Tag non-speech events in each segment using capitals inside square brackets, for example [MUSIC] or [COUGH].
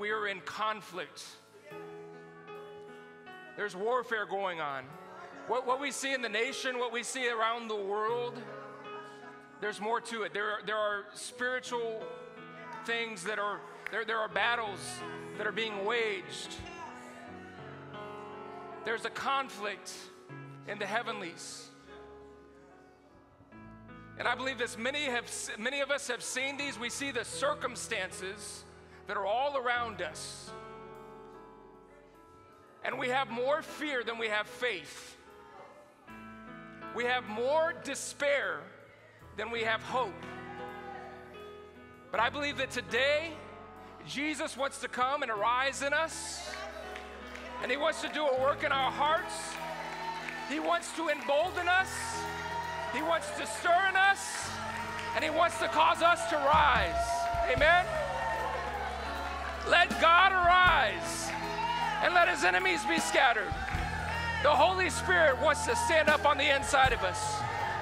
we are in conflict. There's warfare going on. What, what we see in the nation, what we see around the world, there's more to it. There, there are spiritual things that are, there, there are battles that are being waged. There's a conflict in the heavenlies. And I believe this many have many of us have seen these. We see the circumstances that are all around us. And we have more fear than we have faith. We have more despair than we have hope. But I believe that today, Jesus wants to come and arise in us, and He wants to do a work in our hearts. He wants to embolden us, He wants to stir in us, and He wants to cause us to rise. Amen? Let God arise and let His enemies be scattered. The Holy Spirit wants to stand up on the inside of us.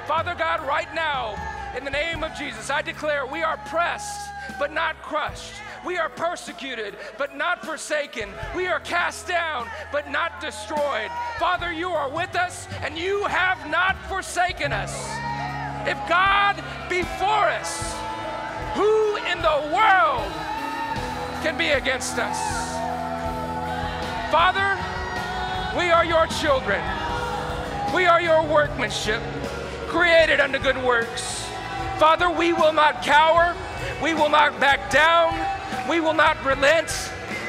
Father God, right now, in the name of Jesus, I declare we are pressed but not crushed. We are persecuted, but not forsaken. We are cast down, but not destroyed. Father, you are with us, and you have not forsaken us. If God be for us, who in the world can be against us? Father, we are your children. We are your workmanship, created unto good works. Father, we will not cower. We will not back down. We will not relent,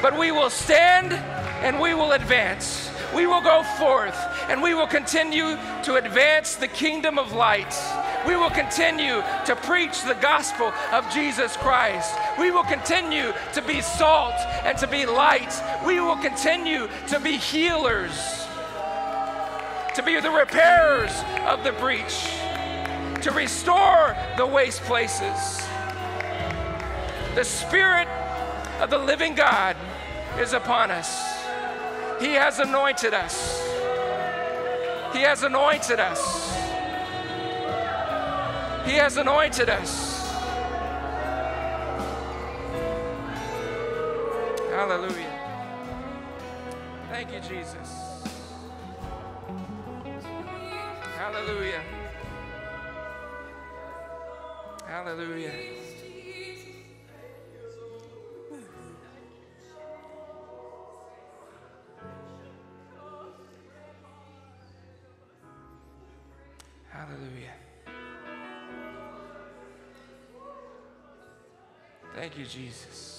but we will stand and we will advance. We will go forth and we will continue to advance the kingdom of light. We will continue to preach the gospel of Jesus Christ. We will continue to be salt and to be light. We will continue to be healers, to be the repairers of the breach, to restore the waste places. The Spirit of the living God is upon us. He has anointed us. He has anointed us. He has anointed us. Hallelujah. Thank you, Jesus. Hallelujah. Hallelujah. Hallelujah. Thank you, Jesus.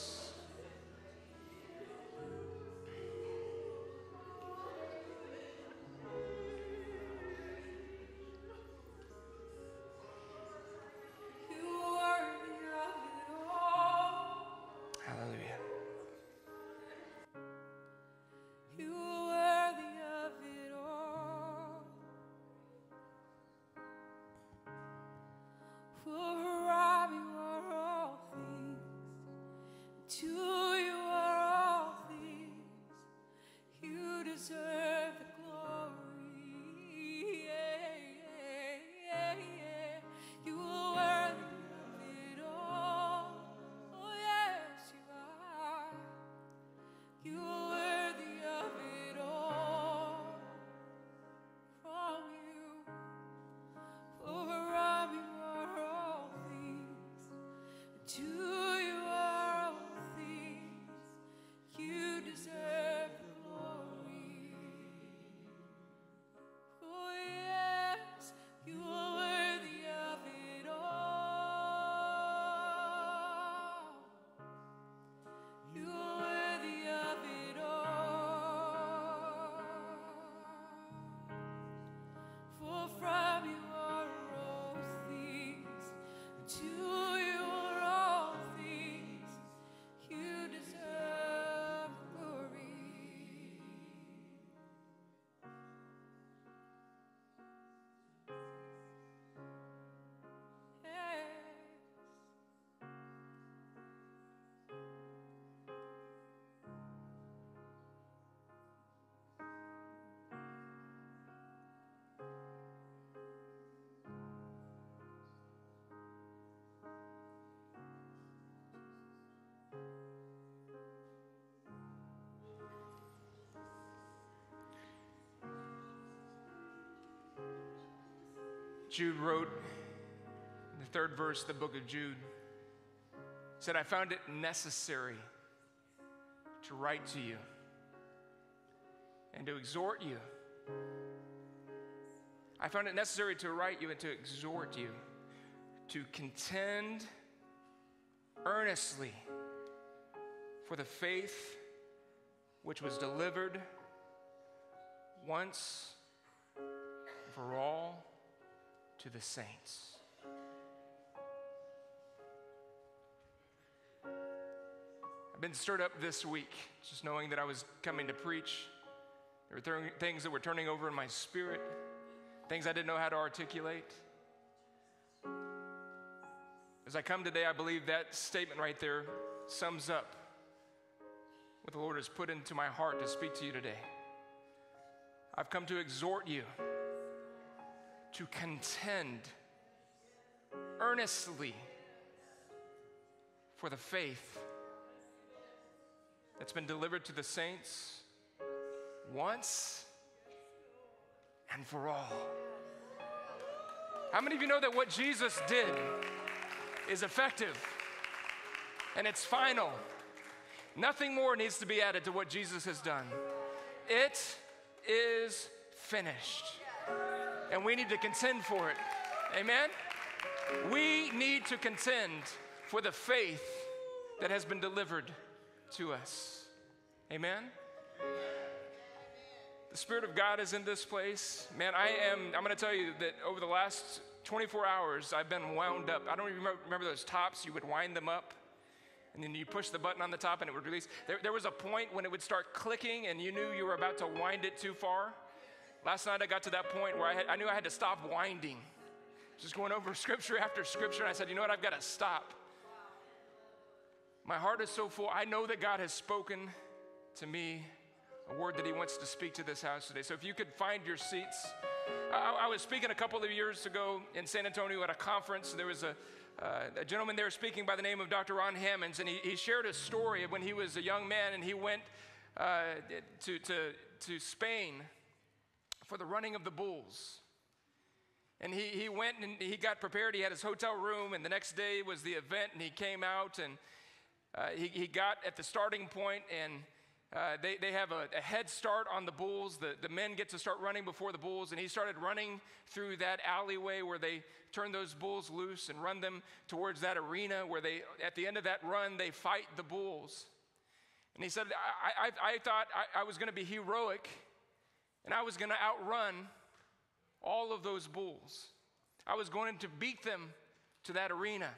Jude wrote in the third verse of the book of Jude. Said, I found it necessary to write to you and to exhort you. I found it necessary to write you and to exhort you to contend earnestly for the faith which was delivered once for all to the saints. I've been stirred up this week just knowing that I was coming to preach. There were th- things that were turning over in my spirit, things I didn't know how to articulate. As I come today, I believe that statement right there sums up what the Lord has put into my heart to speak to you today. I've come to exhort you to contend earnestly for the faith that's been delivered to the saints once and for all. How many of you know that what Jesus did is effective and it's final? Nothing more needs to be added to what Jesus has done. It is finished. And we need to contend for it. Amen? We need to contend for the faith that has been delivered to us. Amen? The Spirit of God is in this place. Man, I am, I'm going to tell you that over the last 24 hours, I've been wound up. I don't even remember, those tops, you would wind them up and then you push the button on the top and it would release. There, there, was a point when it would start clicking and you knew you were about to wind it too far. Last night I got to that point where I, had, I knew I had to stop winding. Just going over [LAUGHS] scripture after scripture, and I said, you know what, I've got to stop. My heart is so full. I know that God has spoken to me a word that He wants to speak to this house today. So if you could find your seats. I, I was speaking a couple of years ago in San Antonio at a conference. There was a, uh, a gentleman there speaking by the name of Dr. Ron Hammonds, and he, he shared a story of when he was a young man and he went uh, to, to, to Spain for the running of the bulls. And he, he went and he got prepared. He had his hotel room, and the next day was the event, and he came out and uh, he, he got at the starting point, and uh, they, they have a, a, head start on the bulls. The, the men get to start running before the bulls, and he started running through that alleyway where they turn those bulls loose and run them towards that arena where they, at the end of that run, they fight the bulls. And he said, I, I, I thought I, I was going to be heroic, and I was going to outrun all of those bulls. I was going to beat them to that arena.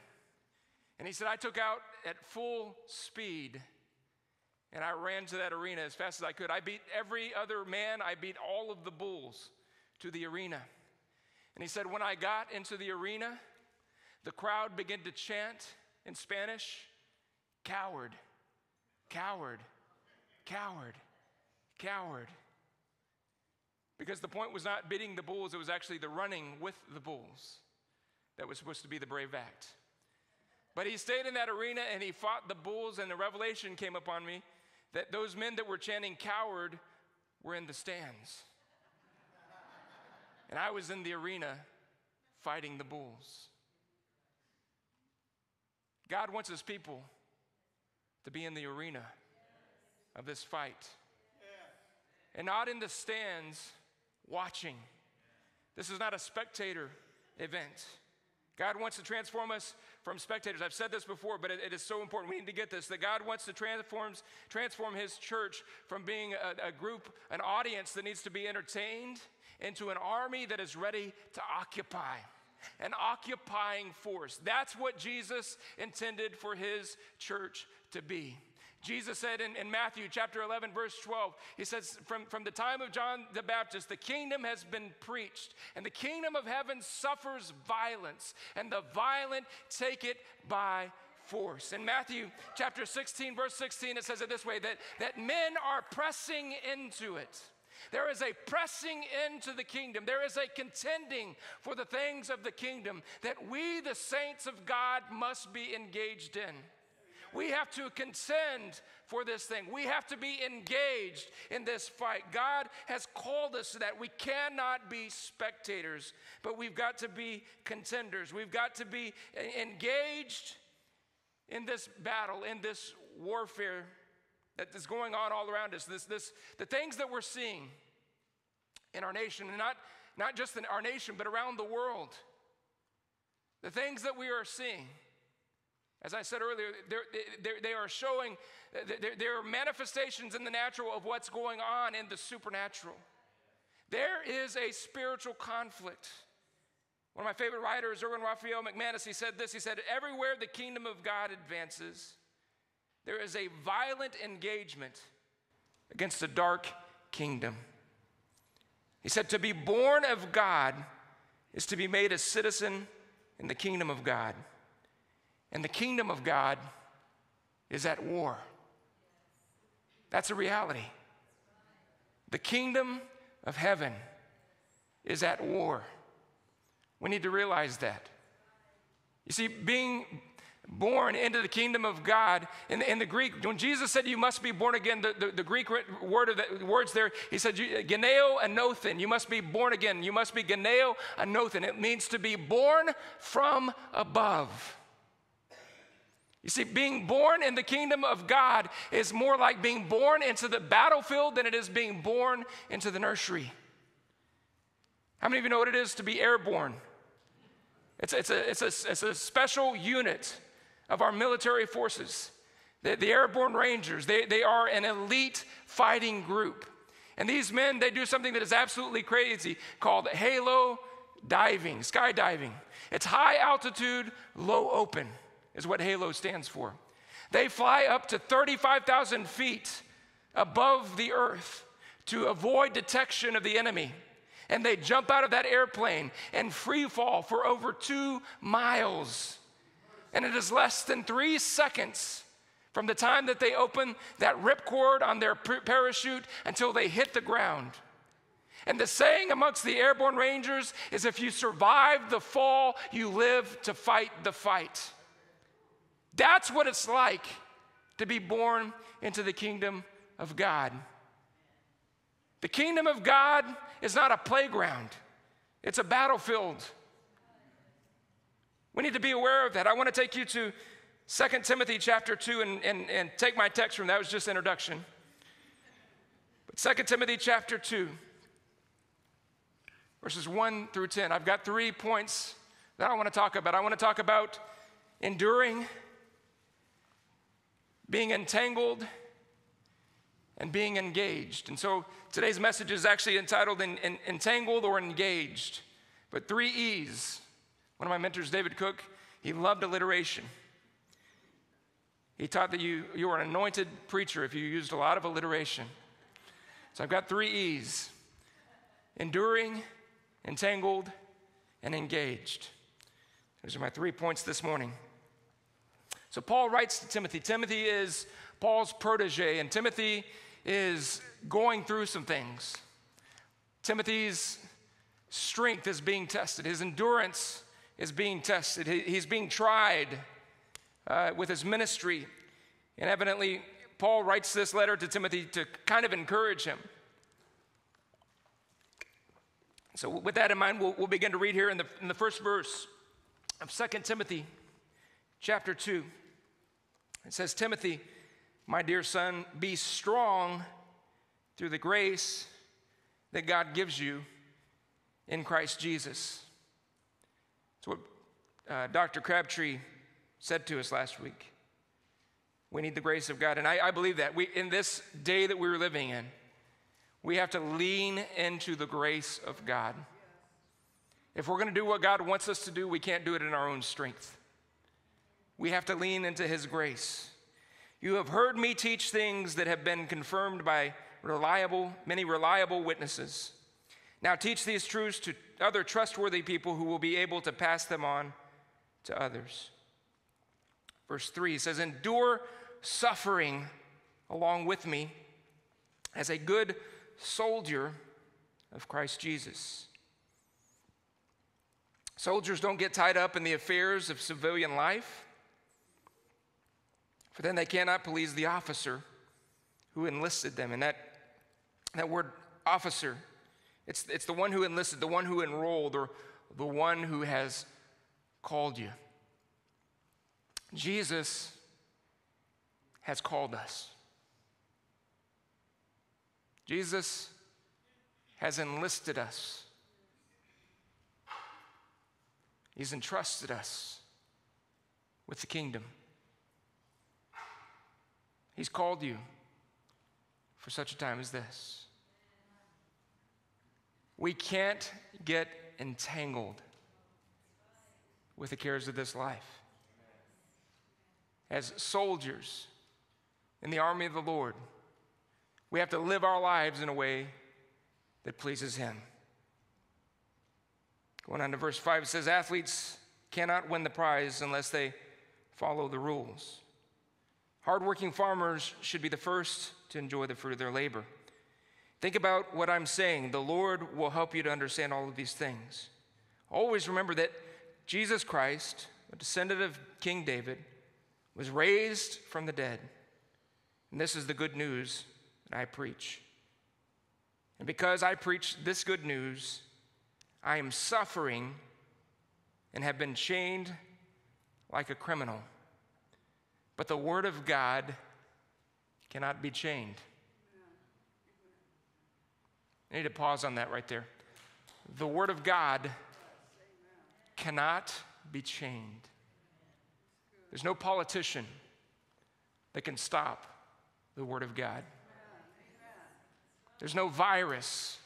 And he said, I took out at full speed and I ran to that arena as fast as I could. I beat every other man, I beat all of the bulls to the arena. And he said, When I got into the arena, the crowd began to chant in Spanish coward, coward, coward, coward. Because the point was not beating the bulls, it was actually the running with the bulls that was supposed to be the brave act. But he stayed in that arena and he fought the bulls, and the revelation came upon me that those men that were chanting coward were in the stands. and I was in the arena fighting the bulls. God wants his people to be in the arena of this fight and not in the stands watching. This is not a spectator event. God wants to transform us from spectators. I've said this before, but it, it is so important. We need to get this that God wants to transform, transform His church from being a, a group, an audience that needs to be entertained, into an army that is ready to occupy an occupying force. That's what Jesus intended for his church to be. Jesus said in, in, Matthew chapter 11, verse 12, he says, from, from the time of John the Baptist, the kingdom has been preached, and the kingdom of heaven suffers violence, and the violent take it by force. In Matthew chapter 16, verse 16, it says it this way that, that men are pressing into it. There is a pressing into the kingdom. There is a contending for the things of the kingdom that we, the saints of God, must be engaged in. We have to contend for this thing. We have to be engaged in this fight. God has called us to that. We cannot be spectators, but we've got to be contenders. We've got to be engaged in this battle, in this warfare that is going on all around us. This, this, the things that we're seeing in our nation, and not, not just in our nation, but around the world. The things that we are seeing, as I said earlier, they're, they're, they are showing, there are manifestations in the natural of what's going on in the supernatural. There is a spiritual conflict. One of my favorite writers, Erwin Raphael McManus, he said this. He said, Everywhere the kingdom of God advances, there is a violent engagement against a dark kingdom. He said, To be born of God is to be made a citizen in the kingdom of God. And the kingdom of God is at war. That's a reality. The kingdom of heaven is at war. We need to realize that. You see, being born into the kingdom of God. In, in the Greek, when Jesus said you must be born again, the, the, the Greek word of the words there, he said, geneo anothen, you must be born again. You must be geneo anothen. It means to be born from above. You see, being born in the kingdom of God is more like being born into the battlefield than it is being born into the nursery. How many of you know what it is to be airborne? It's, it's, a, it's, a, it's a special unit of our military forces. The, the airborne rangers, they, they are an elite fighting group. And these men, they do something that is absolutely crazy called halo diving, skydiving. It's high altitude, low open, is what halo stands for. They fly up to 35,000 feet above the earth to avoid detection of the enemy. And they jump out of that airplane and free fall for over two miles. And it is less than three seconds from the time that they open that ripcord on their parachute until they hit the ground. And the saying amongst the airborne rangers is if you survive the fall, you live to fight the fight. That's what it's like to be born into the kingdom of God. The kingdom of God is not a playground, it's a battlefield. We need to be aware of that. I want to take you to 2 Timothy chapter 2 and, and, and take my text from that was just introduction. But 2 Timothy chapter 2, verses 1 through 10. I've got three points that I want to talk about. I want to talk about enduring, being entangled, and being engaged. And so today's message is actually entitled Entangled or Engaged, but three E's one of my mentors, David Cook, he loved alliteration. He taught that you, you were an anointed preacher if you used a lot of alliteration. So I've got three E's enduring, entangled, and engaged. Those are my three points this morning. So Paul writes to Timothy. Timothy is Paul's protege, and Timothy is going through some things. Timothy's strength is being tested, his endurance is being tested. He's being tried uh, with his ministry. And evidently, Paul writes this letter to Timothy to kind of encourage him. So, with that in mind, we'll, we'll begin to read here in the, in the first verse of 2 Timothy chapter 2. It says, Timothy, my dear son, be strong through the grace that God gives you in Christ Jesus. That's what uh, Dr. Crabtree said to us last week. We need the grace of God. And I, I believe that. We, in this day that we're living in, we have to lean into the grace of God. If we're going to do what God wants us to do, we can't do it in our own strength. We have to lean into His grace. You have heard me teach things that have been confirmed by reliable, many reliable witnesses. Now teach these truths to other trustworthy people who will be able to pass them on to others. Verse 3 says, Endure suffering along with me as a good soldier of Christ Jesus. Soldiers don't get tied up in the affairs of civilian life. For then they cannot please the officer who enlisted them. And that, that word officer, it's, it's the one who enlisted, the one who enrolled, or the one who has called you. Jesus has called us. Jesus has enlisted us. He's entrusted us with the kingdom. He's called you for such a time as this. We can't get entangled with the cares of this life. As soldiers in the army of the Lord, we have to live our lives in a way that pleases Him. Going on to verse 5, it says, Athletes cannot win the prize unless they follow the rules. Hardworking farmers should be the first to enjoy the fruit of their labor. Think about what I'm saying. The Lord will help you to understand all of these things. Always remember that Jesus Christ, a descendant of King David, was raised from the dead. And this is the good news that I preach. And because I preach this good news, I am suffering and have been chained like a criminal. But the Word of God cannot be chained. I need to pause on that right there. The Word of God cannot be chained. There's no politician that can stop the Word of God. There's no virus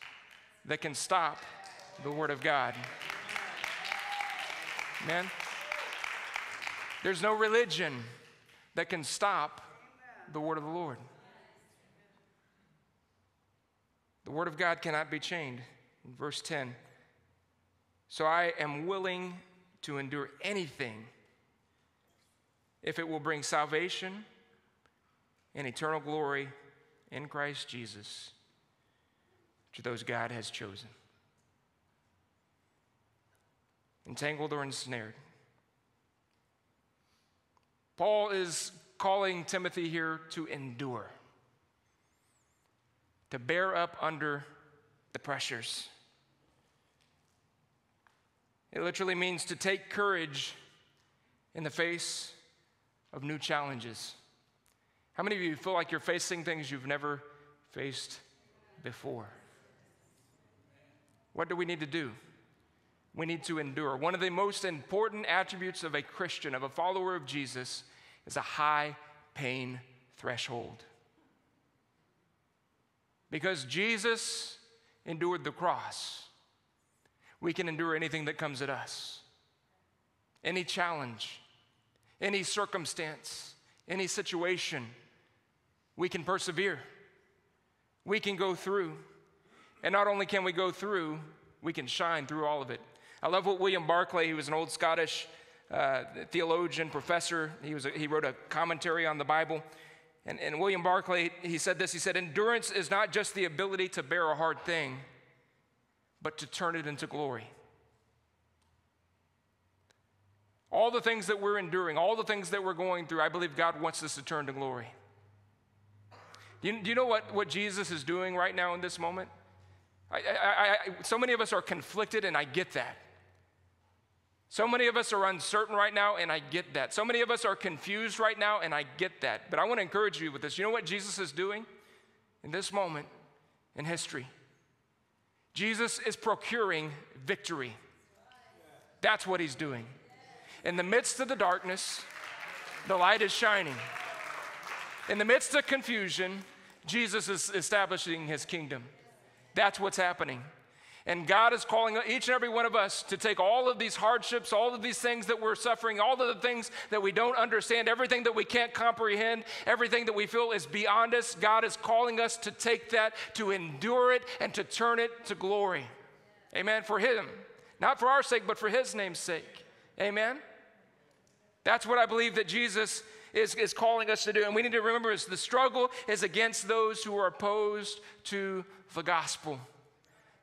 that can stop the Word of God. Amen? There's no religion that can stop the Word of the Lord. The Word of God cannot be chained. In verse 10, so I am willing to endure anything if it will bring salvation and eternal glory in Christ Jesus to those God has chosen. Entangled or ensnared. Paul is calling Timothy here to endure, to bear up under the pressures. It literally means to take courage in the face of new challenges. How many of you feel like you're facing things you've never faced before? What do we need to do? We need to endure. One of the most important attributes of a Christian, of a follower of Jesus, is a high pain threshold. Because Jesus endured the cross, we can endure anything that comes at us. Any challenge, any circumstance, any situation, we can persevere. We can go through. And not only can we go through, we can shine through all of it. I love what William Barclay, he was an old Scottish uh, theologian, professor, he, was a, he wrote a commentary on the Bible. And, and William Barclay, he said this he said, Endurance is not just the ability to bear a hard thing, but to turn it into glory. All the things that we're enduring, all the things that we're going through, I believe God wants us to turn to glory. Do you, do you know what, what Jesus is doing right now in this moment? I, I, I, so many of us are conflicted, and I get that. So many of us are uncertain right now, and I get that. So many of us are confused right now, and I get that. But I want to encourage you with this. You know what Jesus is doing in this moment in history? Jesus is procuring victory. That's what he's doing. In the midst of the darkness, the light is shining. In the midst of confusion, Jesus is establishing his kingdom. That's what's happening. And God is calling each and every one of us to take all of these hardships, all of these things that we're suffering, all of the things that we don't understand, everything that we can't comprehend, everything that we feel is beyond us. God is calling us to take that, to endure it, and to turn it to glory. Amen. For Him. Not for our sake, but for His name's sake. Amen. That's what I believe that Jesus is, is calling us to do. And we need to remember is the struggle is against those who are opposed to the gospel.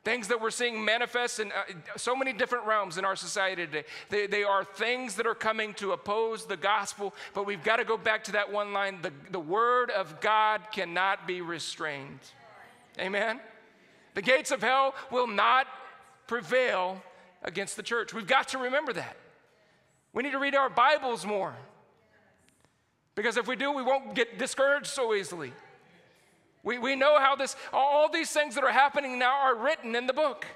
Things that we're seeing manifest in uh, so many different realms in our society today. They, they are things that are coming to oppose the gospel, but we've got to go back to that one line the, the word of God cannot be restrained. Amen? The gates of hell will not prevail against the church. We've got to remember that. We need to read our Bibles more. Because if we do, we won't get discouraged so easily. We, we know how this, all these things that are happening now are written in the book.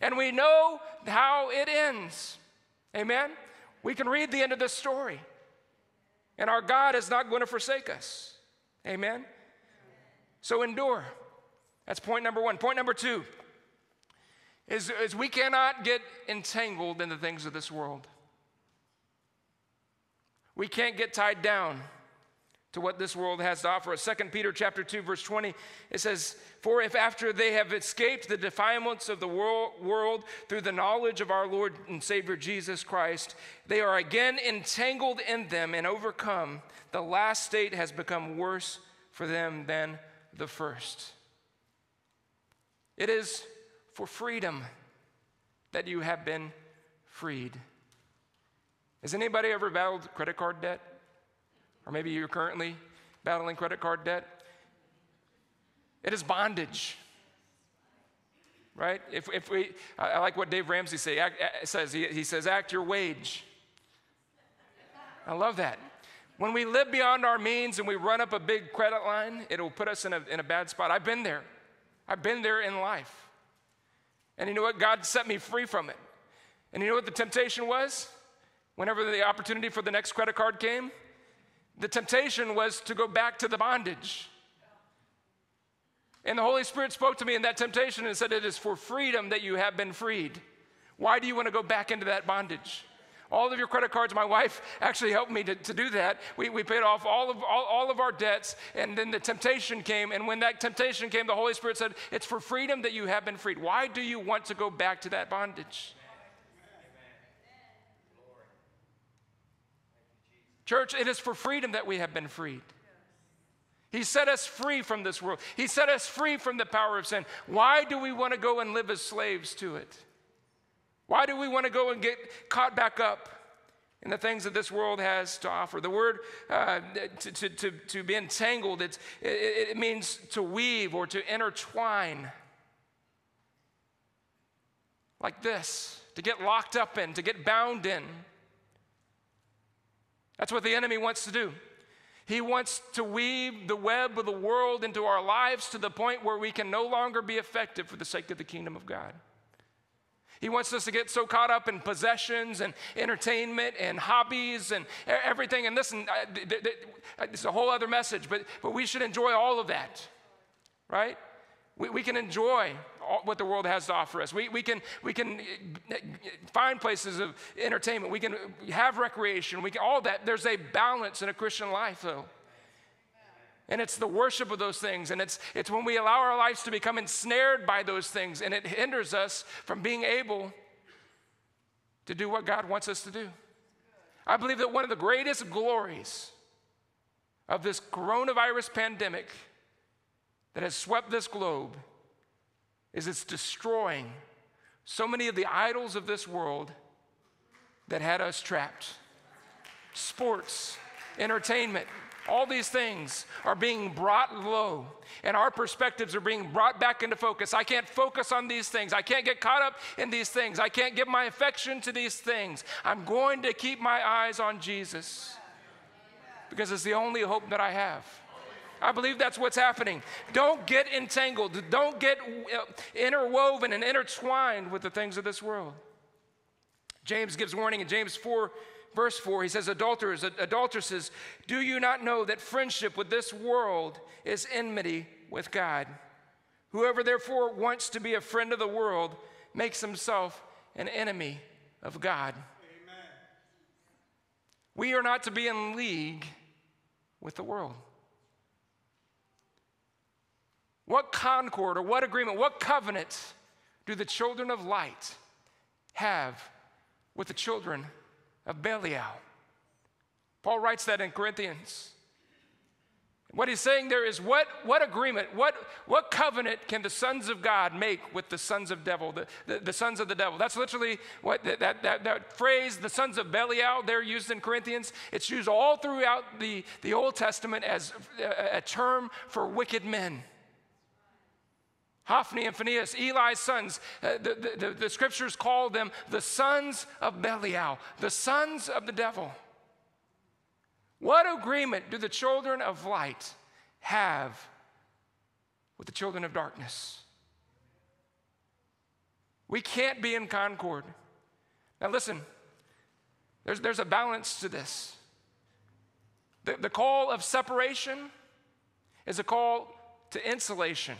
And we know how it ends. Amen? We can read the end of this story. And our God is not going to forsake us. Amen? So endure. That's point number one. Point number two is, is we cannot get entangled in the things of this world. We can't get tied down to what this world has to offer us. 2 Peter chapter 2 verse 20 it says for if after they have escaped the defilements of the world through the knowledge of our Lord and Savior Jesus Christ they are again entangled in them and overcome the last state has become worse for them than the first. It is for freedom that you have been freed. Has anybody ever battled credit card debt? Or maybe you're currently battling credit card debt. It is bondage. Right? If, if we, I like what Dave Ramsey say, act, says. He, he says, act your wage. I love that. When we live beyond our means and we run up a big credit line, it'll put us in a, in a bad spot. I've been there. I've been there in life. And you know what? God set me free from it. And you know what the temptation was? Whenever the opportunity for the next credit card came, the temptation was to go back to the bondage. And the Holy Spirit spoke to me in that temptation and said, It is for freedom that you have been freed. Why do you want to go back into that bondage? All of your credit cards, my wife actually helped me to, to do that. We, we paid off all of, all, all of our debts, and then the temptation came. And when that temptation came, the Holy Spirit said, It's for freedom that you have been freed. Why do you want to go back to that bondage? Church, it is for freedom that we have been freed. He set us free from this world. He set us free from the power of sin. Why do we want to go and live as slaves to it? Why do we want to go and get caught back up in the things that this world has to offer? The word uh, to, to, to, to, be entangled, it, it means to weave or to intertwine. Like this, to get locked up in, to get bound in. That's what the enemy wants to do. He wants to weave the web of the world into our lives to the point where we can no longer be effective for the sake of the kingdom of God. He wants us to get so caught up in possessions and entertainment and hobbies and everything. And listen, it's a whole other message, but, but we should enjoy all of that, right? We, we can enjoy what the world has to offer us. We, we, can, we can eh, eh, find places of entertainment. We can have recreation. We can, all that. There's a balance in a Christian life, though. And it's the worship of those things. And it's, it's when we allow our lives to become ensnared by those things, and it hinders us from being able to do what God wants us to do. I believe that one of the greatest glories of this coronavirus pandemic that has swept this globe is it's destroying so many of the idols of this world that had us trapped. Sports, entertainment, all these things are being brought low, and our perspectives are being brought back into focus. I can't focus on these things. I can't get caught up in these things. I can't give my affection to these things. I'm going to keep my eyes on Jesus because it's the only hope that I have. I believe that's what's happening. Don't get entangled, don't get uh, interwoven and intertwined with the things of this world. James gives warning in James 4, verse 4. He says, Adulterers, adulteresses, do you not know that friendship with this world is enmity with God? Whoever therefore wants to be a friend of the world makes himself an enemy of God. Amen. We are not to be in league with the world. What concord or what agreement, what covenant do the children of light have with the children of Belial? Paul writes that in Corinthians. What he's saying there is what, what agreement, what, what covenant can the sons of God make with the sons of devil, the, the, the sons of the devil? That's literally what that, that, that, that phrase, the sons of Belial, they're used in Corinthians. It's used all throughout the, the Old Testament as a, a term for wicked men. Hophni and Phinehas, Eli's sons, uh, the, the, the, scriptures call them the sons of Belial, the sons of the devil. What agreement do the children of light have with the children of darkness? We can't be in concord. Now, listen, there's, there's a balance to this. The, the call of separation is a call to insulation,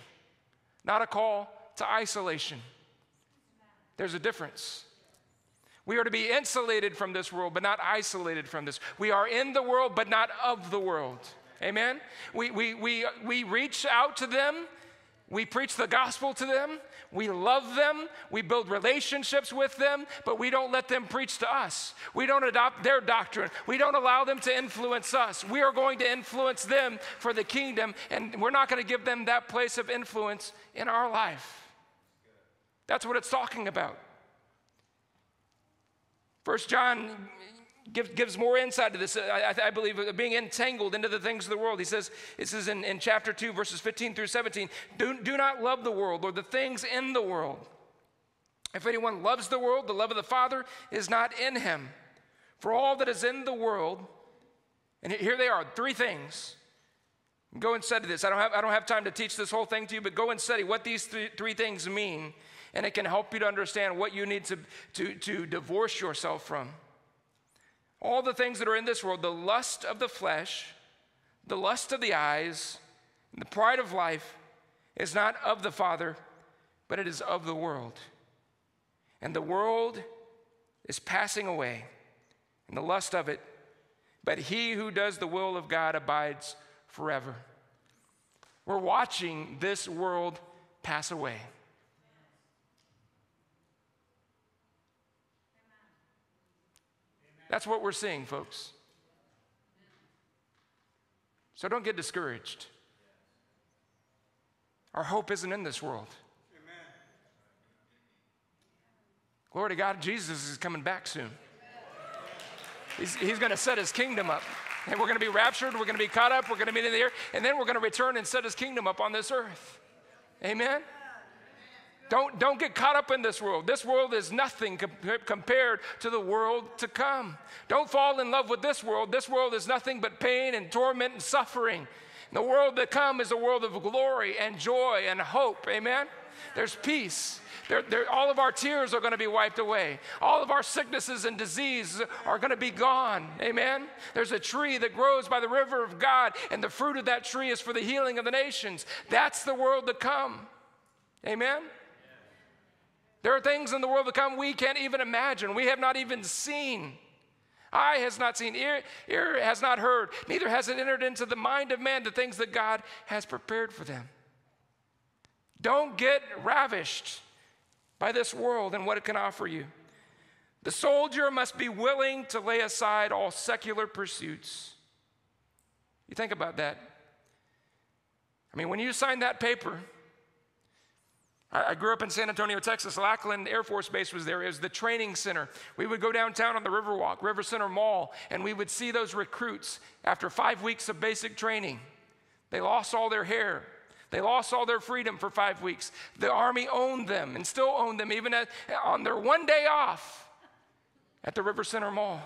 not a call to isolation. There's a difference. We are to be insulated from this world, but not isolated from this. We are in the world, but not of the world. Amen? We, we, we, we reach out to them. We preach the gospel to them. We love them. We build relationships with them, but we don't let them preach to us. We don't adopt their doctrine. We don't allow them to influence us. We are going to influence them for the kingdom, and we're not going to give them that place of influence in our life. That's what it's talking about. First John give, gives more insight to this. I, I, believe uh, being entangled into the things of the world. He says, this is in, in chapter 2, verses 15 through 17. Do, do not love the world or the things in the world. If anyone loves the world, the love of the Father is not in him. For all that is in the world, and here they are, three things. Go and study this. I don't have, I don't have time to teach this whole thing to you, but go and study what these three, three things mean and it can help you to understand what you need to, to, to divorce yourself from. All the things that are in this world the lust of the flesh, the lust of the eyes, the pride of life is not of the Father, but it is of the world. And the world is passing away, and the lust of it, but he who does the will of God abides forever. We're watching this world pass away. That's what we're seeing, folks. So don't get discouraged. Our hope isn't in this world. Amen. Glory to God, Jesus is coming back soon. He's, he's going to set his kingdom up. And we're going to be raptured, we're going to be caught up, we're going to be in the air, and then we're going to return and set his kingdom up on this earth. Amen? Don't, don't get caught up in this world. This world is nothing compared to the world to come. Don't fall in love with this world. This world is nothing but pain and torment and suffering. The world to come is a world of glory and joy and hope. Amen? There's peace. All of our tears are going to be wiped away. All of our sicknesses and diseases are going to be gone. Amen? There's a tree that grows by the river of God, and the fruit of that tree is for the healing of the nations. That's the world to come. Amen? There are things in the world to come we can't even imagine, we have not even seen. Eye has not seen, ear, ear has not heard, neither has it entered into the mind of man the things that God has prepared for them. Don't get ravished by this world and what it can offer you. The soldier must be willing to lay aside all secular pursuits. You think about that. I mean, when you sign that paper, I grew up in San Antonio, Texas. Lackland Air Force Base was there. It was the training center. We would go downtown on the Riverwalk, River Center Mall, and we would see those recruits after five weeks of basic training. They lost all their hair. They lost all their freedom for five weeks. The Army owned them and still owned them, even at, on their one day off at the River Center Mall.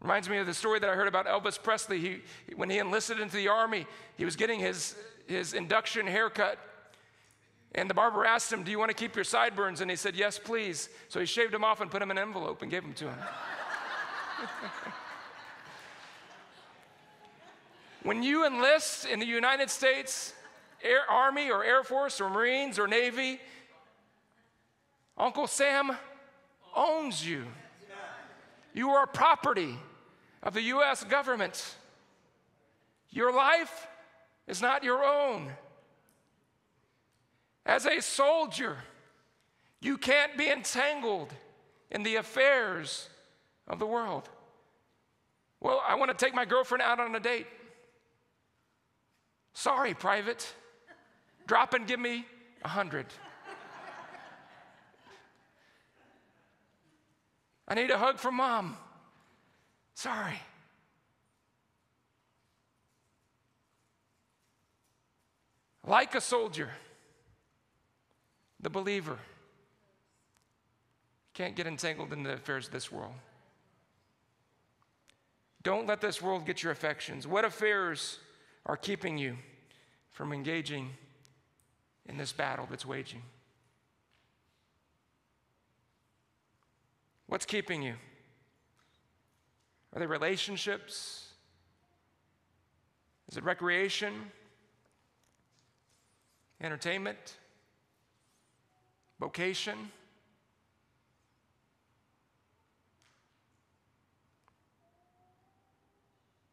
Reminds me of the story that I heard about Elvis Presley. He, when he enlisted into the Army, he was getting his, his induction haircut and the barber asked him, Do you want to keep your sideburns? And he said, Yes, please. So he shaved them off and put them in an envelope and gave them to him. [LAUGHS] when you enlist in the United States Air, Army or Air Force or Marines or Navy, Uncle Sam owns you. You are property of the U.S. government. Your life is not your own. As a soldier, you can't be entangled in the affairs of the world. Well, I want to take my girlfriend out on a date. Sorry, private. Drop and give me a hundred. I need a hug from mom. Sorry. Like a soldier, the believer can't get entangled in the affairs of this world. Don't let this world get your affections. What affairs are keeping you from engaging in this battle that's waging? What's keeping you? Are they relationships? Is it recreation? Entertainment? Vocation?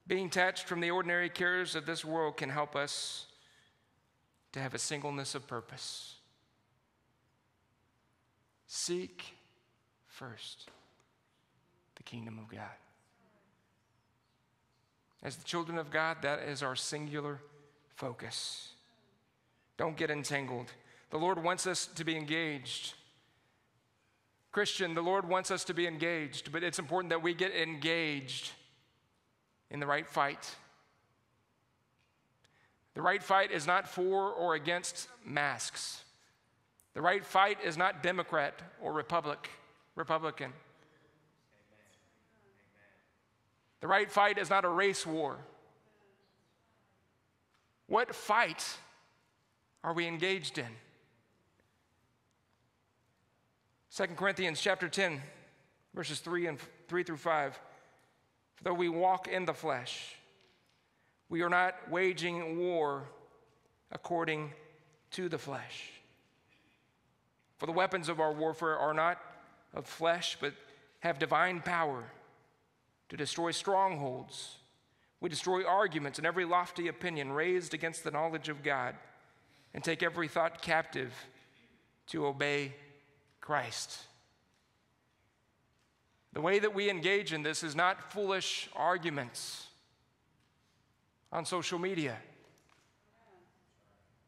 Being detached from the ordinary cares of this world can help us to have a singleness of purpose. Seek first the kingdom of God. As the children of God, that is our singular focus. Don't get entangled. The Lord wants us to be engaged. Christian, the Lord wants us to be engaged, but it's important that we get engaged in the right fight. The right fight is not for or against masks. The right fight is not Democrat or Republic, Republican. The right fight is not a race war. What fight are we engaged in? 2 Corinthians chapter 10 verses 3 and 3 through 5 though we walk in the flesh, we are not waging war according to the flesh. For the weapons of our warfare are not of flesh, but have divine power to destroy strongholds. We destroy arguments and every lofty opinion raised against the knowledge of God, and take every thought captive to obey Christ. The way that we engage in this is not foolish arguments on social media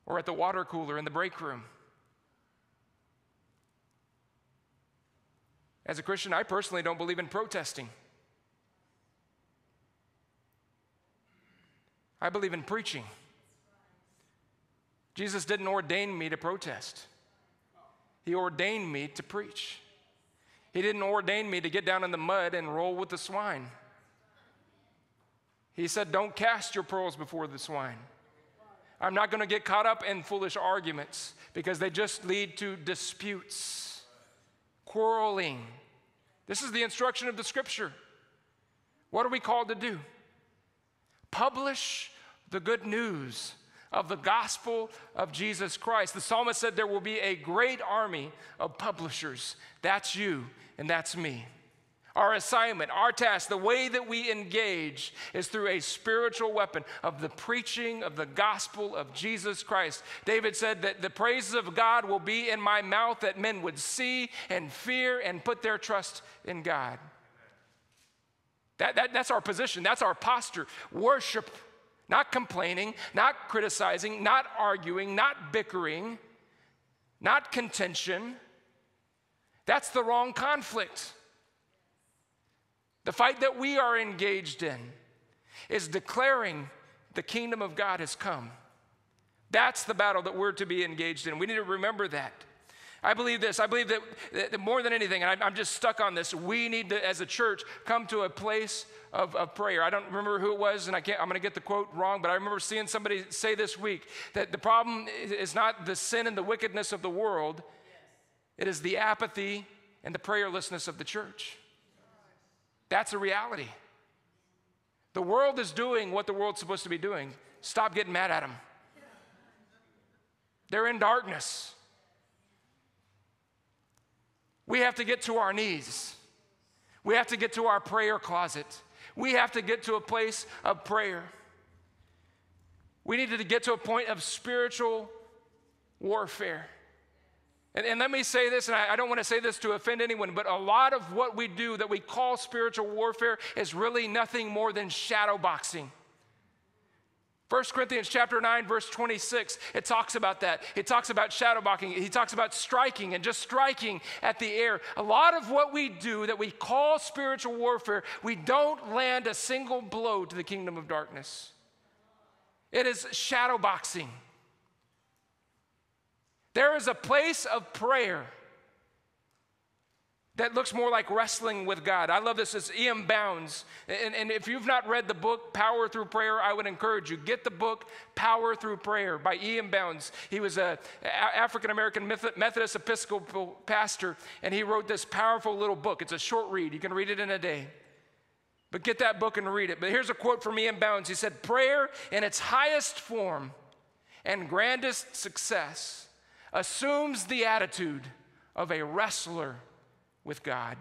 or at the water cooler in the break room. As a Christian, I personally don't believe in protesting. I believe in preaching. Jesus didn't ordain me to protest, He ordained me to preach. He didn't ordain me to get down in the mud and roll with the swine. He said, Don't cast your pearls before the swine. I'm not going to get caught up in foolish arguments because they just lead to disputes, quarreling. This is the instruction of the scripture. What are we called to do? Publish the good news of the gospel of Jesus Christ. The psalmist said there will be a great army of publishers. That's you and that's me. Our assignment, our task, the way that we engage is through a spiritual weapon of the preaching of the gospel of Jesus Christ. David said that the praises of God will be in my mouth that men would see and fear and put their trust in God. That, that, that's our position, that's our posture. Worship not complaining, not criticizing, not arguing, not bickering, not contention. That's the wrong conflict. The fight that we are engaged in is declaring the kingdom of God has come. That's the battle that we're to be engaged in. We need to remember that. I believe this. I believe that, that more than anything, and I'm just stuck on this, we need to, as a church, come to a place of, of prayer. I don't remember who it was, and I can't, I'm going to get the quote wrong, but I remember seeing somebody say this week that the problem is not the sin and the wickedness of the world, it is the apathy and the prayerlessness of the church. That's a reality. The world is doing what the world's supposed to be doing. Stop getting mad at them. They're in darkness. We have to get to our knees. We have to get to our prayer closet. We have to get to a place of prayer. We needed to get to a point of spiritual warfare. And, and let me say this, and I, I don't want to say this to offend anyone, but a lot of what we do that we call spiritual warfare is really nothing more than shadow boxing. 1 Corinthians chapter 9 verse 26 it talks about that. It talks about shadow boxing. He talks about striking and just striking at the air. A lot of what we do that we call spiritual warfare, we don't land a single blow to the kingdom of darkness. It is shadow boxing. There is a place of prayer that looks more like wrestling with God. I love this. It's E.M. Bounds. And, and, if you've not read the book Power Through Prayer, I would encourage you. Get the book Power Through Prayer by E.M. Bounds. He was a African American Methodist Episcopal pastor, and he wrote this powerful little book. It's a short read. You can read it in a day. But get that book and read it. But here's a quote from E.M. Bounds. He said, Prayer in its highest form and grandest success assumes the attitude of a wrestler with God.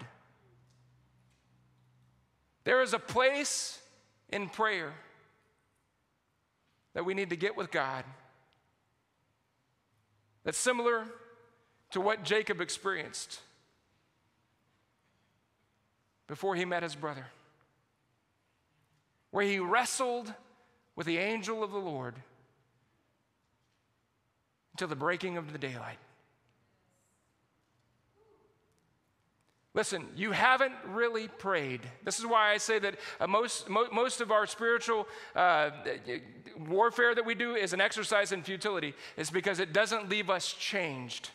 There is a place in prayer that we need to get with God that's similar to what Jacob experienced before he met his brother, where he wrestled with the angel of the Lord until the breaking of the daylight. Listen, you haven't really prayed. This is why I say that uh, most, mo- most of our spiritual uh, warfare that we do is an exercise in futility. It's because it doesn't leave us changed,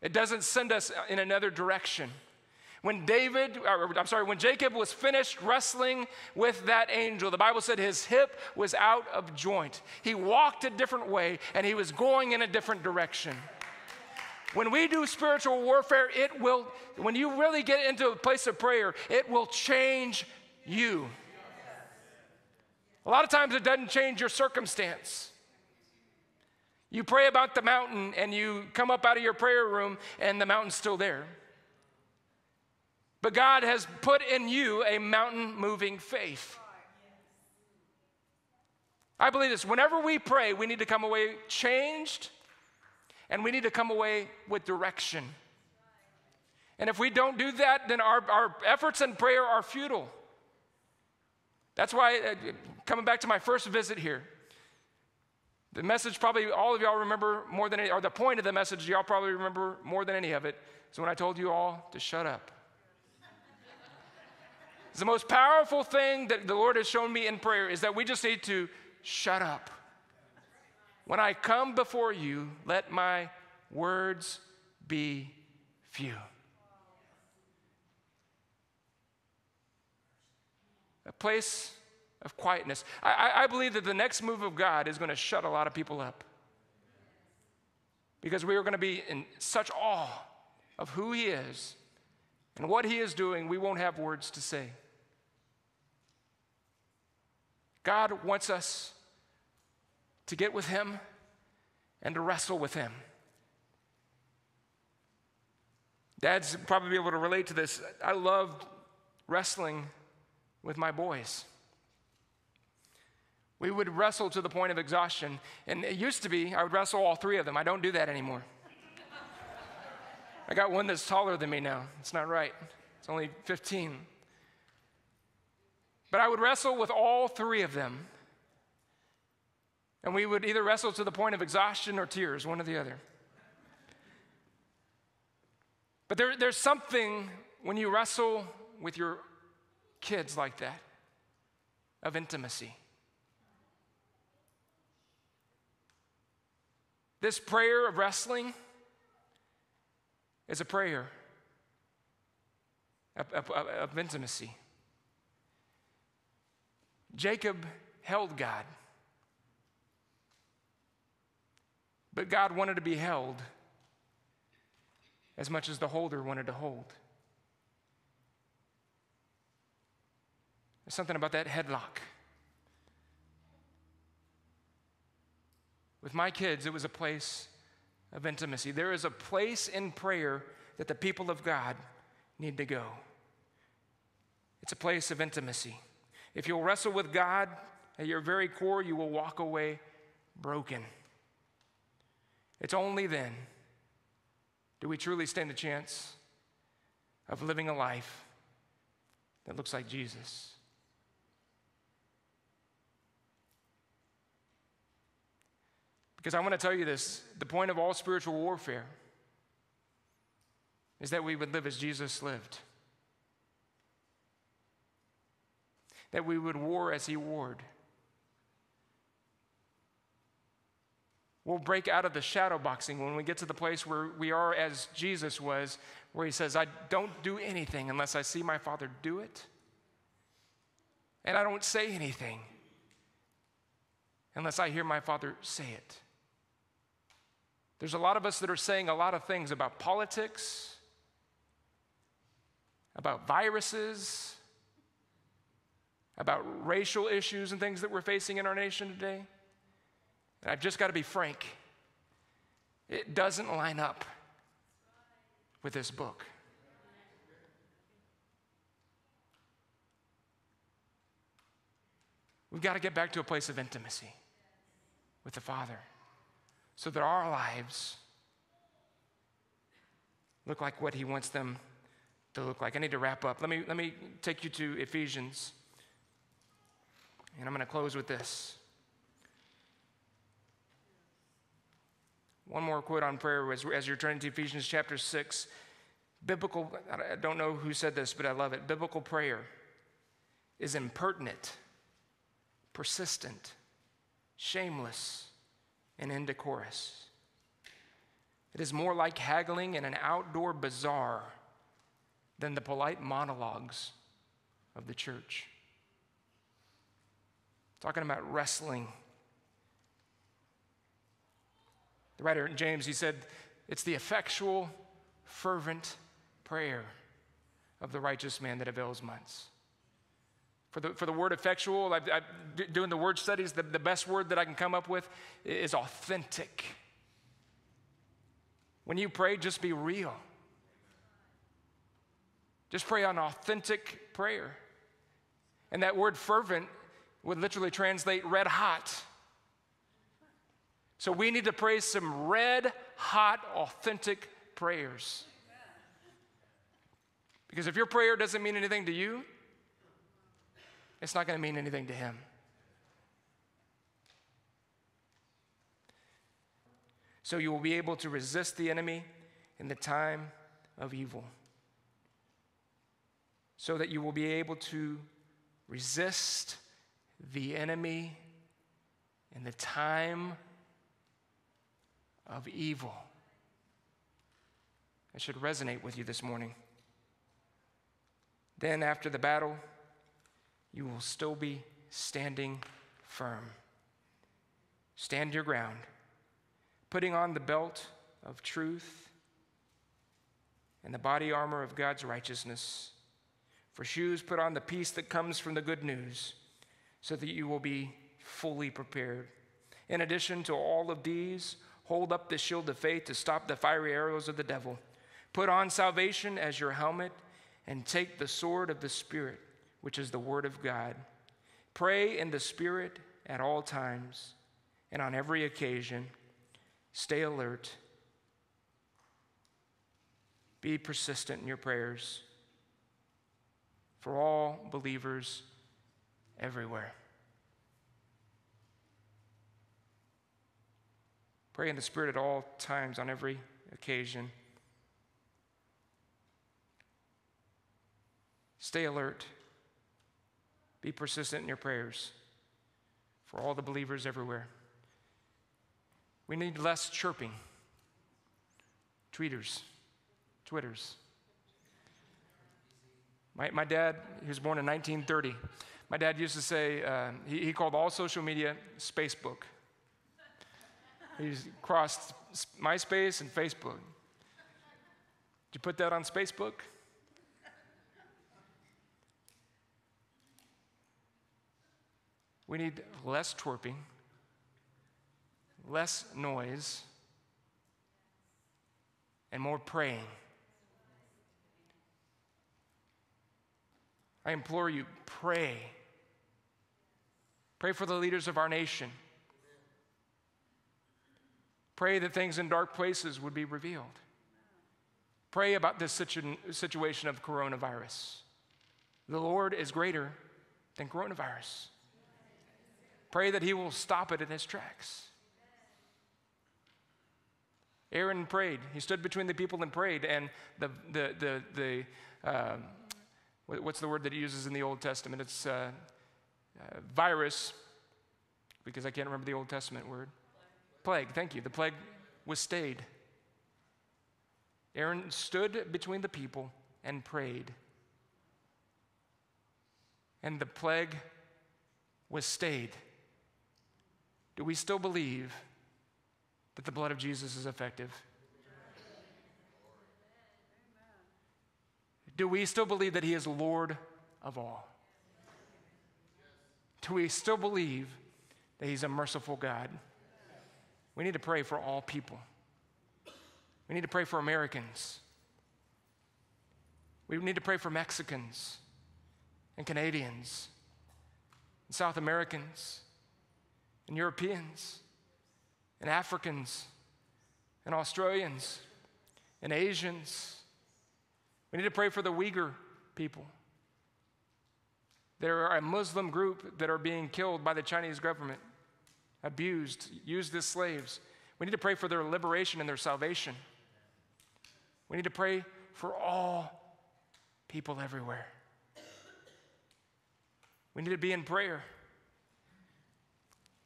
it doesn't send us in another direction. When David, or, I'm sorry, when Jacob was finished wrestling with that angel, the Bible said his hip was out of joint. He walked a different way and he was going in a different direction. When we do spiritual warfare, it will, when you really get into a place of prayer, it will change you. A lot of times it doesn't change your circumstance. You pray about the mountain and you come up out of your prayer room and the mountain's still there. But God has put in you a mountain moving faith. I believe this. Whenever we pray, we need to come away changed and we need to come away with direction. And if we don't do that, then our, our efforts in prayer are futile. That's why, uh, coming back to my first visit here, the message probably all of y'all remember more than any, or the point of the message y'all probably remember more than any of it is when I told you all to shut up. it's the most powerful thing that the Lord has shown me in prayer is that we just need to shut up. When I come before you, let my words be few. A place of quietness. I, I, believe that the next move of God is going to shut a lot of people up. Because we are going to be in such awe of who He is and what He is doing, we won't have words to say. God wants us to get with Him and to wrestle with Him. Dads probably be able to relate to this. I loved wrestling with my boys. We would wrestle to the point of exhaustion. And it used to be, I would wrestle all three of them. I don't do that anymore. I got one that's taller than me now. It's not right, it's only 15. But I would wrestle with all three of them. And we would either wrestle to the point of exhaustion or tears, one or the other. But there, there's something when you wrestle with your kids like that of intimacy. This prayer of wrestling is a prayer of, of, of intimacy. Jacob held God. But God wanted to be held as much as the holder wanted to hold. There's something about that headlock. With my kids, it was a place of intimacy. There is a place in prayer that the people of God need to go. It's a place of intimacy. If you'll wrestle with God at your very core, you will walk away broken. It's only then do we truly stand a chance of living a life that looks like Jesus. Because I want to tell you this the point of all spiritual warfare is that we would live as Jesus lived, that we would war as he warred. We'll break out of the shadow boxing when we get to the place where we are as Jesus was, where he says, I don't do anything unless I see my Father do it. And I don't say anything unless I hear my Father say it. There's a lot of us that are saying a lot of things about politics, about viruses, about racial issues and things that we're facing in our nation today. And I've just got to be frank. It doesn't line up with this book. We've got to get back to a place of intimacy with the Father so that our lives look like what He wants them to look like. I need to wrap up. Let me, let me take you to Ephesians, and I'm going to close with this. One more quote on prayer as, you're turning to Ephesians chapter 6. Biblical, I don't know who said this, but I love it. Biblical prayer is impertinent, persistent, shameless, and indecorous. It is more like haggling in an outdoor bazaar than the polite monologues of the church. Talking about wrestling. The writer James, he said, it's the effectual, fervent prayer of the righteous man that avails much. For the, for the word effectual, I, I, doing the word studies, the, the best word that I can come up with is authentic. When you pray, just be real. Just pray an authentic prayer. And that word fervent would literally translate red hot. So we need to pray some red hot, authentic prayers. Because if your prayer doesn't mean anything to you, it's not going to mean anything to him. So you will be able to resist the enemy in the time of evil. So that you will be able to resist the enemy in the time of evil. It should resonate with you this morning. Then, after the battle, you will still be standing firm. Stand your ground, putting on the belt of truth and the body armor of God's righteousness. For shoes, put on the peace that comes from the good news, so that you will be fully prepared. In addition to all of these, hold up the shield of faith to stop the fiery arrows of the devil. Put on salvation as your helmet, and take the sword of the Spirit which is the Word of God. Pray in the Spirit at all times and on every occasion. Stay alert. Be persistent in your prayers for all believers everywhere. Pray in the Spirit at all times, on every occasion. Stay alert. Be persistent in your prayers for all the believers everywhere. We need less chirping. Tweeters, Twitters. My, my dad, he was born in 1930. My dad used to say, uh, he, he called all social media Spacebook. He's crossed MySpace and Facebook. Did you put that on Facebook? We need less twerping, less noise, and more praying. I implore you, pray. Pray for the leaders of our nation. Pray that things in dark places would be revealed. Pray about this situ- situation of coronavirus. The Lord is greater than coronavirus. Pray that He will stop it in its tracks. Aaron prayed. He stood between the people and prayed, and the, the, the, the um, what's the word that he uses in the Old Testament? It's uh, uh, virus, because I can't remember the Old Testament word. Plague, thank you. The plague was stayed. Aaron stood between the people and prayed. And the plague was stayed. Do we still believe that the blood of Jesus is effective? Do we still believe that He is Lord of all? Do we still believe that He's a merciful God? We need to pray for all people. We need to pray for Americans. We need to pray for Mexicans and Canadians and South Americans and Europeans and Africans and Australians and Asians. We need to pray for the Uyghur people. There are a Muslim group that are being killed by the Chinese government, abused, used as slaves. We need to pray for their liberation and their salvation. We need to pray for all people everywhere. We need to be in prayer.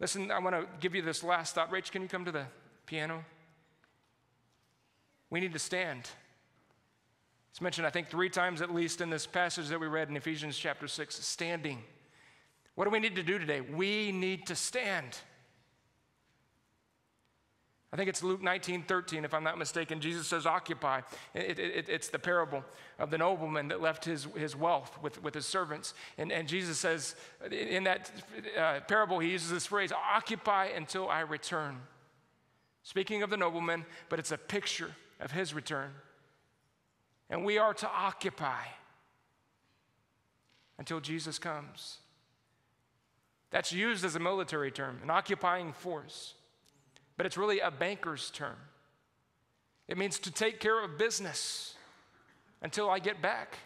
Listen, I want to give you this last thought. Rach, can you come to the piano? We need to stand. It's mentioned, I think, three times at least in this passage that we read in Ephesians chapter 6 standing. What do we need to do today? We need to stand. I think it's Luke 19, 13, if I'm not mistaken. Jesus says, Occupy. It, it, it's the parable of the nobleman that left his, his wealth with, with his servants. And, and Jesus says, in that uh, parable, he uses this phrase, Occupy until I return. Speaking of the nobleman, but it's a picture of his return. And we are to occupy until Jesus comes. That's used as a military term, an occupying force but it's really a banker's term. It means to take care of business until I get back.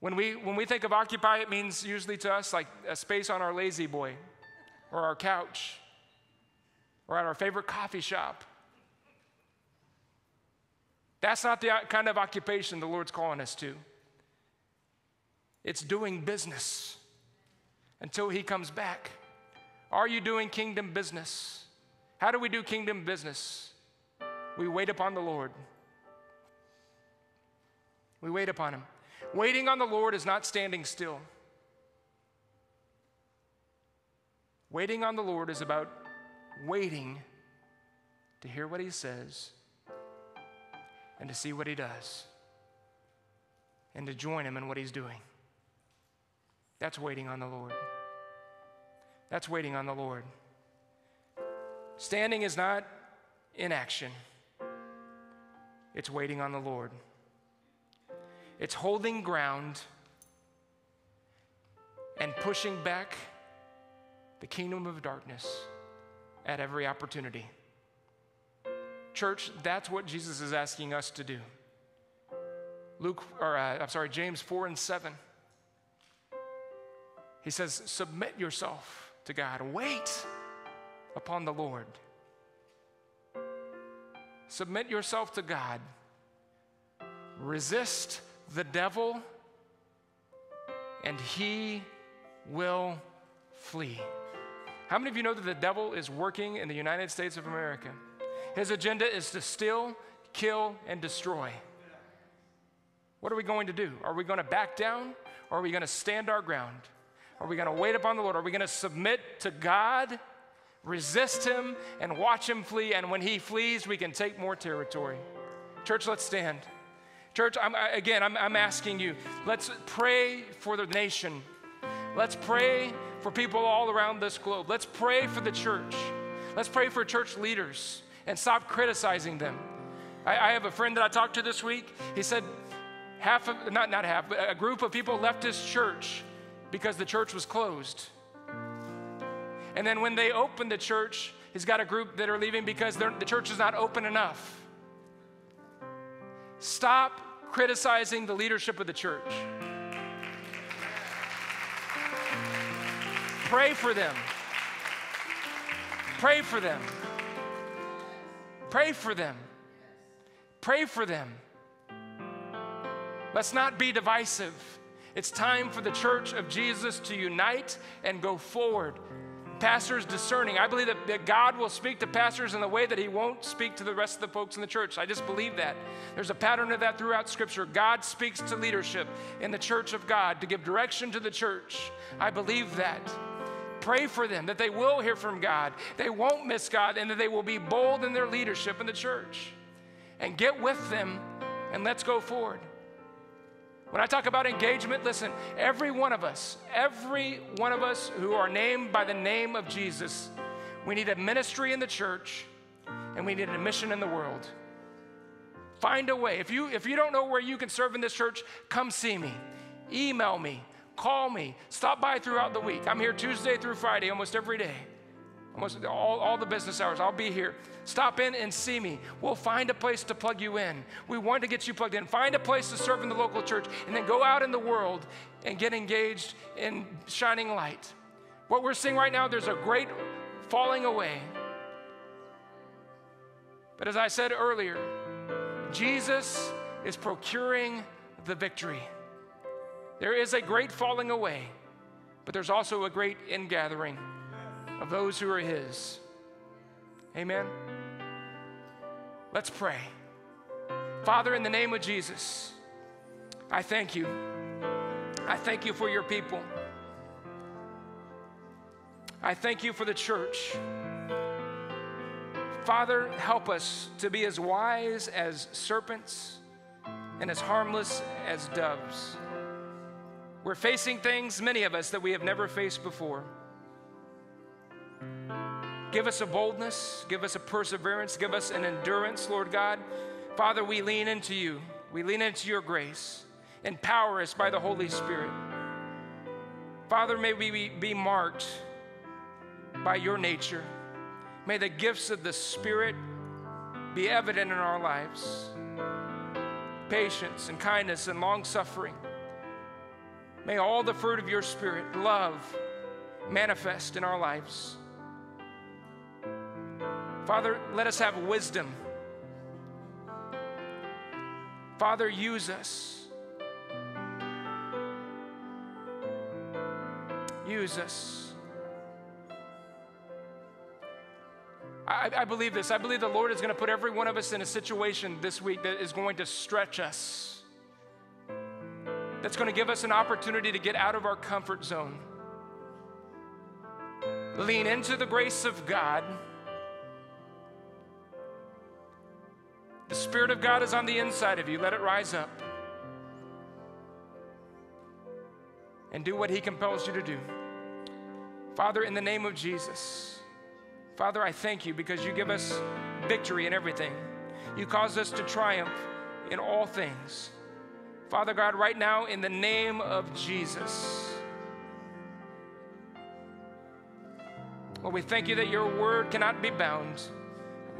When we, when we think of occupy, it means usually to us like a space on our lazy boy or our couch or at our favorite coffee shop. That's not the kind of occupation the Lord's calling us to. It's doing business until He comes back. Are you doing kingdom business? How do we do kingdom business? We wait upon the Lord. We wait upon Him. Waiting on the Lord is not standing still. Waiting on the Lord is about waiting to hear what He says and to see what He does and to join Him in what He's doing. That's waiting on the Lord. That's waiting on the Lord. Standing is not inaction, it's waiting on the Lord. It's holding ground and pushing back the kingdom of darkness at every opportunity. Church, that's what Jesus is asking us to do. Luke, or uh, I'm sorry, James 4 and 7. He says, Submit yourself to God. Wait upon the Lord. Submit yourself to God. Resist the devil, and he will flee. How many of you know that the devil is working in the United States of America? His agenda is to steal, kill, and destroy. What are we going to do? Are we going to back down or are we going to stand our ground? Are we going to wait upon the Lord? Are we going to submit to God, resist Him, and watch Him flee? And when He flees, we can take more territory. Church, let's stand. Church, I'm, again, I'm, I'm asking you, let's pray for the nation. Let's pray for people all around this globe. Let's pray for the church. Let's pray for church leaders and stop criticizing them. I, I have a friend that I talked to this week. He said, half of, not, not half, but a group of people left his church because the church was closed. And then when they opened the church, he's got a group that are leaving because the church is not open enough. Stop criticizing the leadership of the church. Pray for them. Pray for them. Pray for them. Pray for them. Let's not be divisive. It's time for the church of Jesus to unite and go forward. Pastors discerning. I believe that, that God will speak to pastors in the way that He won't speak to the rest of the folks in the church. I just believe that. There's a pattern of that throughout Scripture. God speaks to leadership in the church of God to give direction to the church. I believe that. Pray for them that they will hear from God, they won't miss God, and that they will be bold in their leadership in the church. And get with them and let's go forward. When I talk about engagement, listen, every one of us, every one of us who are named by the name of Jesus, we need a ministry in the church and we need a mission in the world. Find a way. If you, if you don't know where you can serve in this church, come see me. Email me. Call me. Stop by throughout the week. I'm here Tuesday through Friday almost every day. Almost all, all the business hours. I'll be here. Stop in and see me. We'll find a place to plug you in. We want to get you plugged in. Find a place to serve in the local church and then go out in the world and get engaged in shining light. What we're seeing right now, there's a great falling away. But as I said earlier, Jesus is procuring the victory. There is a great falling away, but there's also a great ingathering of those who are His. Amen. Let's pray. Father, in the name of Jesus, I thank you. I thank you for your people. I thank you for the church. Father, help us to be as wise as serpents and as harmless as doves. We're facing things, many of us, that we have never faced before. Give us a boldness, give us a perseverance, give us an endurance, Lord God. Father, we lean into you. We lean into your grace. Empower us by the Holy Spirit. Father, may we be marked by your nature. May the gifts of the Spirit be evident in our lives patience and kindness and long suffering. May all the fruit of your Spirit, love, manifest in our lives. Father, let us have wisdom. Father, use us. Use us. I, I, believe this. I believe the Lord is going to put every one of us in a situation this week that is going to stretch us, that's going to give us an opportunity to get out of our comfort zone, lean into the grace of God The Spirit of God is on the inside of you. Let it rise up. And do what He compels you to do. Father, in the name of Jesus, Father, I thank you because you give us victory in everything. You cause us to triumph in all things. Father God, right now, in the name of Jesus, Lord, we thank you that your word cannot be bound.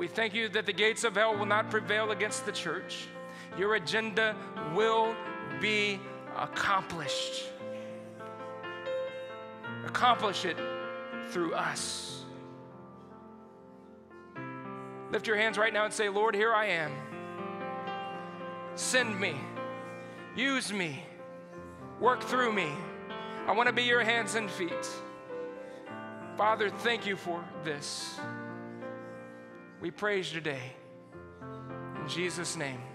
We thank you that the gates of hell will not prevail against the church. Your agenda will be accomplished. Accomplish it through us. Lift your hands right now and say, Lord, here I am. Send me. Use me. Work through me. I want to be your hands and feet. Father, thank you for this. We praise you today. In Jesus' name.